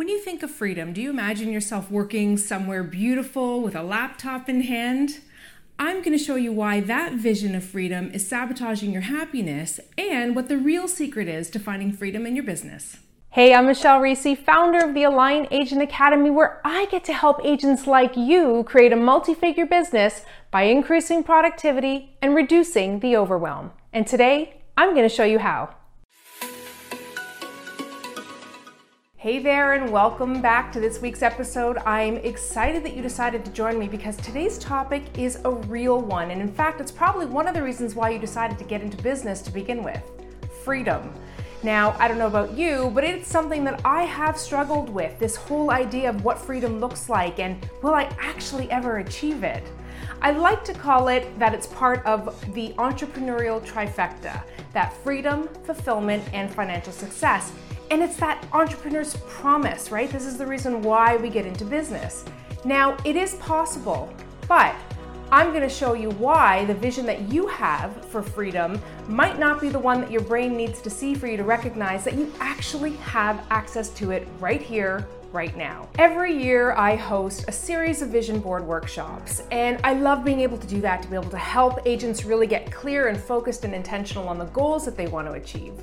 When you think of freedom, do you imagine yourself working somewhere beautiful with a laptop in hand? I'm going to show you why that vision of freedom is sabotaging your happiness and what the real secret is to finding freedom in your business. Hey, I'm Michelle Reese, founder of the Align Agent Academy, where I get to help agents like you create a multi figure business by increasing productivity and reducing the overwhelm. And today, I'm going to show you how. Hey there, and welcome back to this week's episode. I'm excited that you decided to join me because today's topic is a real one. And in fact, it's probably one of the reasons why you decided to get into business to begin with freedom. Now, I don't know about you, but it's something that I have struggled with this whole idea of what freedom looks like and will I actually ever achieve it? I like to call it that it's part of the entrepreneurial trifecta that freedom, fulfillment, and financial success. And it's that entrepreneur's promise, right? This is the reason why we get into business. Now, it is possible, but I'm going to show you why the vision that you have for freedom might not be the one that your brain needs to see for you to recognize that you actually have access to it right here, right now. Every year, I host a series of vision board workshops, and I love being able to do that to be able to help agents really get clear and focused and intentional on the goals that they want to achieve.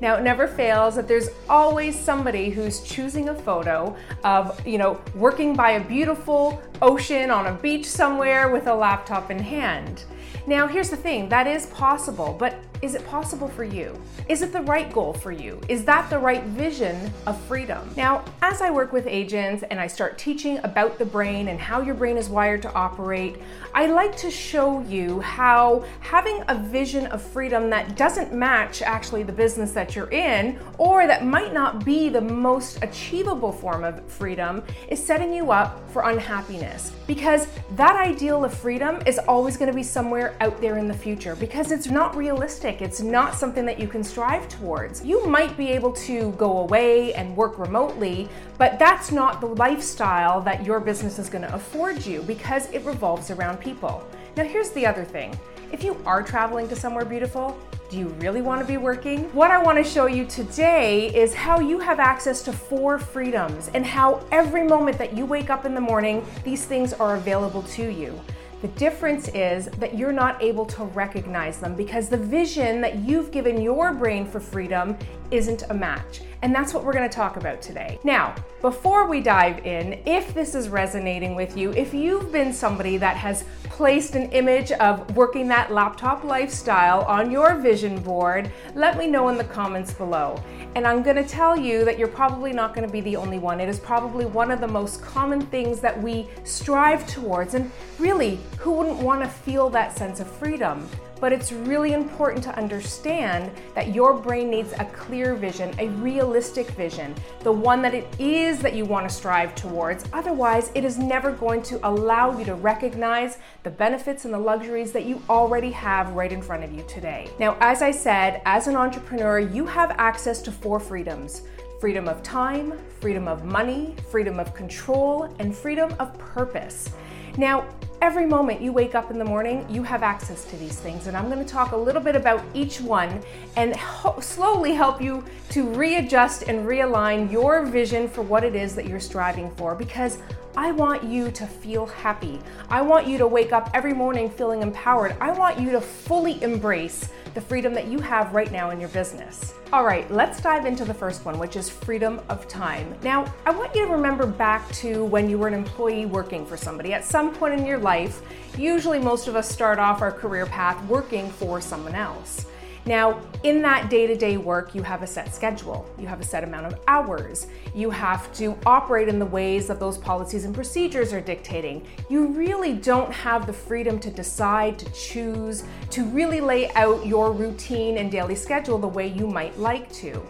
Now, it never fails that there's always somebody who's choosing a photo of, you know, working by a beautiful ocean on a beach somewhere with a laptop in hand. Now, here's the thing that is possible, but is it possible for you? Is it the right goal for you? Is that the right vision of freedom? Now, as I work with agents and I start teaching about the brain and how your brain is wired to operate, I like to show you how having a vision of freedom that doesn't match actually the business that you're in or that might not be the most achievable form of freedom is setting you up for unhappiness because that ideal of freedom is always going to be somewhere out there in the future because it's not realistic realistic. It's not something that you can strive towards. You might be able to go away and work remotely, but that's not the lifestyle that your business is going to afford you because it revolves around people. Now, here's the other thing if you are traveling to somewhere beautiful, do you really want to be working? What I want to show you today is how you have access to four freedoms and how every moment that you wake up in the morning, these things are available to you. The difference is that you're not able to recognize them because the vision that you've given your brain for freedom isn't a match. And that's what we're going to talk about today. Now, before we dive in, if this is resonating with you, if you've been somebody that has placed an image of working that laptop lifestyle on your vision board, let me know in the comments below. And I'm going to tell you that you're probably not going to be the only one. It is probably one of the most common things that we strive towards. And really, who wouldn't want to feel that sense of freedom? But it's really important to understand that your brain needs a clear vision, a realistic vision, the one that it is that you want to strive towards. Otherwise, it is never going to allow you to recognize the benefits and the luxuries that you already have right in front of you today. Now, as I said, as an entrepreneur, you have access to four freedoms freedom of time, freedom of money, freedom of control, and freedom of purpose. Now, Every moment you wake up in the morning, you have access to these things, and I'm going to talk a little bit about each one and ho- slowly help you to readjust and realign your vision for what it is that you're striving for because I want you to feel happy. I want you to wake up every morning feeling empowered. I want you to fully embrace the freedom that you have right now in your business. All right, let's dive into the first one, which is freedom of time. Now, I want you to remember back to when you were an employee working for somebody. At some point in your life, usually most of us start off our career path working for someone else. Now, in that day to day work, you have a set schedule, you have a set amount of hours, you have to operate in the ways that those policies and procedures are dictating. You really don't have the freedom to decide, to choose, to really lay out your routine and daily schedule the way you might like to.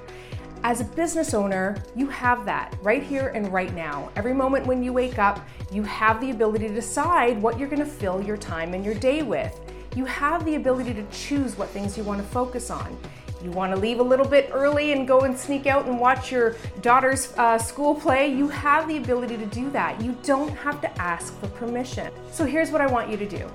As a business owner, you have that right here and right now. Every moment when you wake up, you have the ability to decide what you're going to fill your time and your day with you have the ability to choose what things you want to focus on. You want to leave a little bit early and go and sneak out and watch your daughter's uh, school play, you have the ability to do that. You don't have to ask for permission. So here's what I want you to do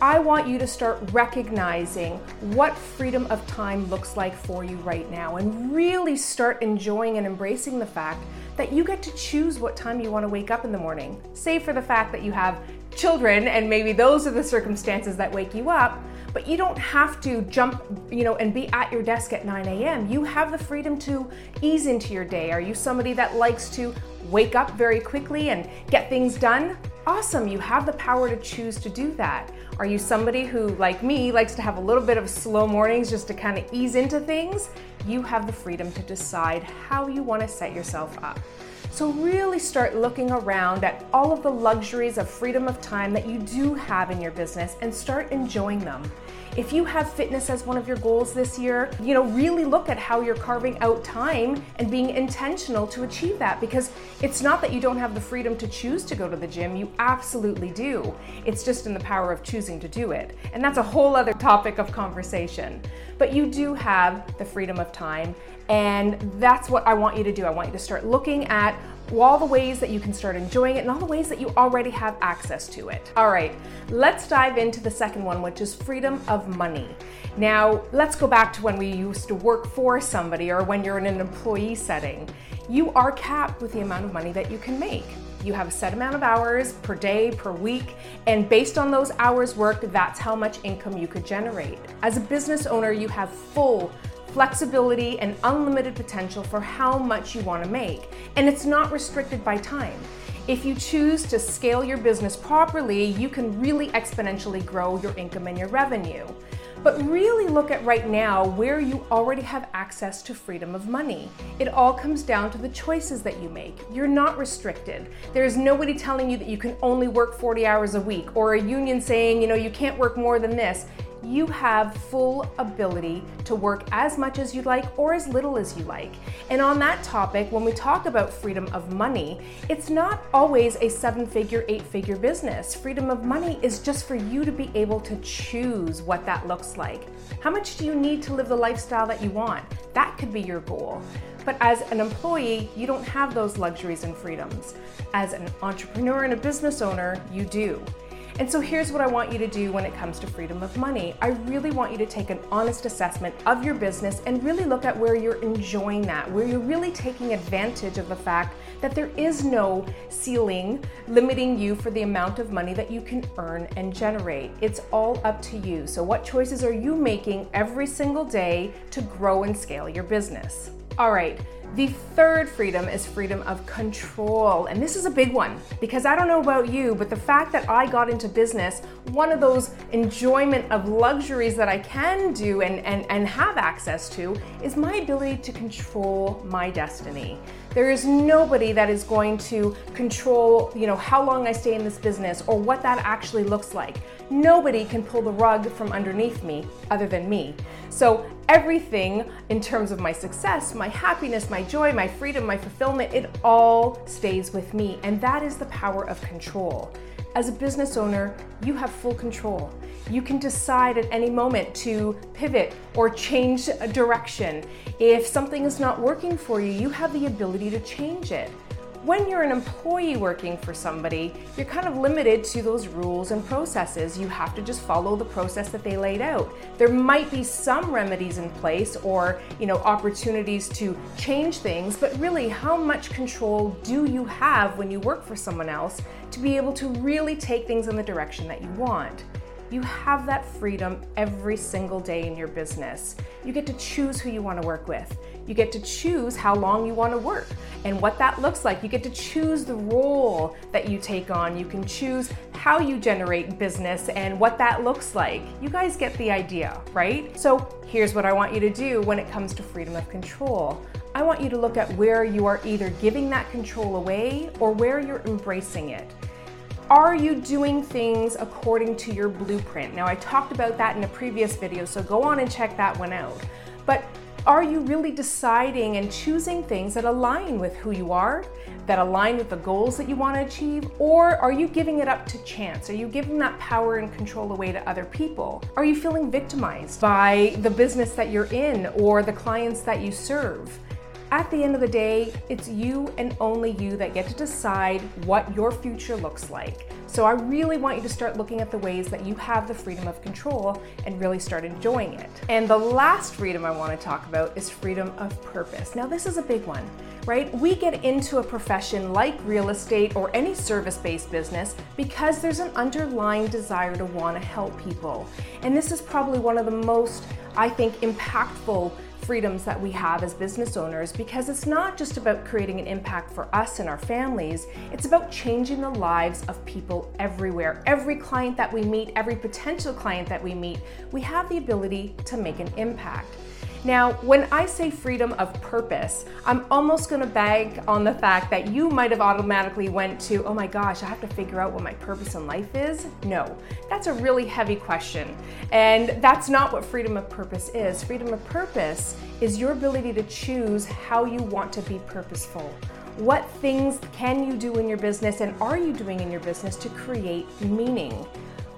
I want you to start recognizing what freedom of time looks like for you right now and really start enjoying and embracing the fact that you get to choose what time you want to wake up in the morning. Save for the fact that you have children and maybe those are the circumstances that wake you up, but you don't have to jump, you know, and be at your desk at 9 a.m. You have the freedom to ease into your day. Are you somebody that likes to wake up very quickly and get things done? Awesome, you have the power to choose to do that. Are you somebody who, like me, likes to have a little bit of slow mornings just to kind of ease into things? You have the freedom to decide how you want to set yourself up. So, really start looking around at all of the luxuries of freedom of time that you do have in your business and start enjoying them. If you have fitness as one of your goals this year, you know, really look at how you're carving out time and being intentional to achieve that because it's not that you don't have the freedom to choose to go to the gym, you absolutely do. It's just in the power of choosing to do it. And that's a whole other topic of conversation. But you do have the freedom of time, and that's what I want you to do. I want you to start looking at all the ways that you can start enjoying it and all the ways that you already have access to it. All right, let's dive into the second one, which is freedom of money. Now, let's go back to when we used to work for somebody or when you're in an employee setting. You are capped with the amount of money that you can make. You have a set amount of hours per day, per week, and based on those hours worked, that's how much income you could generate. As a business owner, you have full flexibility and unlimited potential for how much you want to make, and it's not restricted by time. If you choose to scale your business properly, you can really exponentially grow your income and your revenue. But really look at right now where you already have access to freedom of money. It all comes down to the choices that you make. You're not restricted. There's nobody telling you that you can only work 40 hours a week or a union saying, you know, you can't work more than this you have full ability to work as much as you like or as little as you like. And on that topic, when we talk about freedom of money, it's not always a seven figure, eight figure business. Freedom of money is just for you to be able to choose what that looks like. How much do you need to live the lifestyle that you want? That could be your goal. But as an employee, you don't have those luxuries and freedoms. As an entrepreneur and a business owner, you do. And so here's what I want you to do when it comes to freedom of money. I really want you to take an honest assessment of your business and really look at where you're enjoying that, where you're really taking advantage of the fact that there is no ceiling limiting you for the amount of money that you can earn and generate. It's all up to you. So, what choices are you making every single day to grow and scale your business? All right. The third freedom is freedom of control. And this is a big one because I don't know about you, but the fact that I got into business, one of those enjoyment of luxuries that I can do and, and, and have access to is my ability to control my destiny. There is nobody that is going to control, you know, how long I stay in this business or what that actually looks like. Nobody can pull the rug from underneath me other than me. So everything in terms of my success, my happiness, my joy, my freedom, my fulfillment, it all stays with me. And that is the power of control. As a business owner, you have full control. You can decide at any moment to pivot or change a direction. If something is not working for you, you have the ability to change it. When you're an employee working for somebody, you're kind of limited to those rules and processes. You have to just follow the process that they laid out. There might be some remedies in place or, you know, opportunities to change things, but really how much control do you have when you work for someone else to be able to really take things in the direction that you want? You have that freedom every single day in your business. You get to choose who you want to work with. You get to choose how long you want to work and what that looks like. You get to choose the role that you take on. You can choose how you generate business and what that looks like. You guys get the idea, right? So, here's what I want you to do when it comes to freedom of control. I want you to look at where you are either giving that control away or where you're embracing it. Are you doing things according to your blueprint? Now, I talked about that in a previous video, so go on and check that one out. But are you really deciding and choosing things that align with who you are, that align with the goals that you want to achieve, or are you giving it up to chance? Are you giving that power and control away to other people? Are you feeling victimized by the business that you're in or the clients that you serve? At the end of the day, it's you and only you that get to decide what your future looks like. So I really want you to start looking at the ways that you have the freedom of control and really start enjoying it. And the last freedom I want to talk about is freedom of purpose. Now, this is a big one, right? We get into a profession like real estate or any service based business because there's an underlying desire to want to help people. And this is probably one of the most, I think, impactful freedoms that we have as business owners because it's not just about creating an impact for us and our families, it's about changing the lives of people everywhere. Every client that we meet, every potential client that we meet, we have the ability to make an impact. Now, when I say freedom of purpose, I'm almost going to bag on the fact that you might have automatically went to, "Oh my gosh, I have to figure out what my purpose in life is." No. That's a really heavy question. And that's not what freedom of purpose is. Freedom of purpose is your ability to choose how you want to be purposeful. What things can you do in your business and are you doing in your business to create meaning?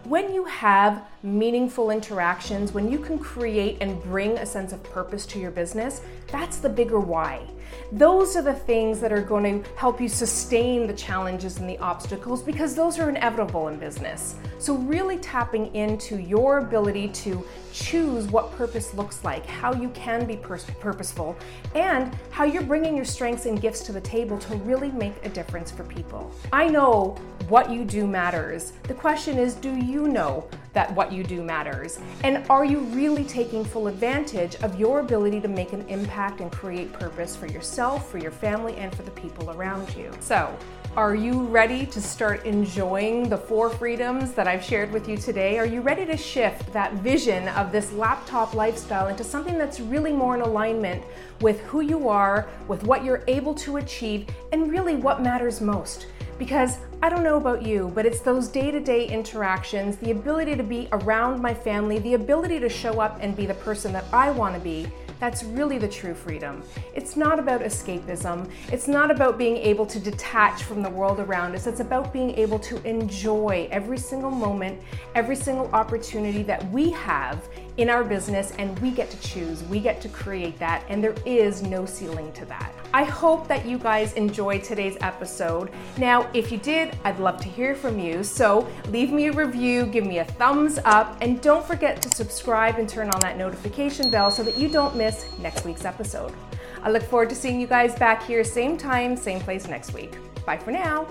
When you have meaningful interactions, when you can create and bring a sense of purpose to your business, that's the bigger why. Those are the things that are going to help you sustain the challenges and the obstacles because those are inevitable in business. So, really tapping into your ability to choose what purpose looks like, how you can be pur- purposeful, and how you're bringing your strengths and gifts to the table to really make a difference for people. I know what you do matters. The question is do you know that what you do matters? And are you really taking full advantage of your ability to make an impact and create purpose for yourself, for your family, and for the people around you? So, are you ready to start enjoying the four freedoms that I've shared with you today? Are you ready to shift that vision of this laptop lifestyle into something that's really more in alignment with who you are, with what you're able to achieve, and really what matters most? Because I don't know about you, but it's those day to day interactions, the ability to be around my family, the ability to show up and be the person that I want to be that's really the true freedom. It's not about escapism. It's not about being able to detach from the world around us. It's about being able to enjoy every single moment, every single opportunity that we have in our business, and we get to choose. We get to create that, and there is no ceiling to that. I hope that you guys enjoyed today's episode. Now, if you did, I'd love to hear from you. So leave me a review, give me a thumbs up, and don't forget to subscribe and turn on that notification bell so that you don't miss next week's episode. I look forward to seeing you guys back here, same time, same place next week. Bye for now.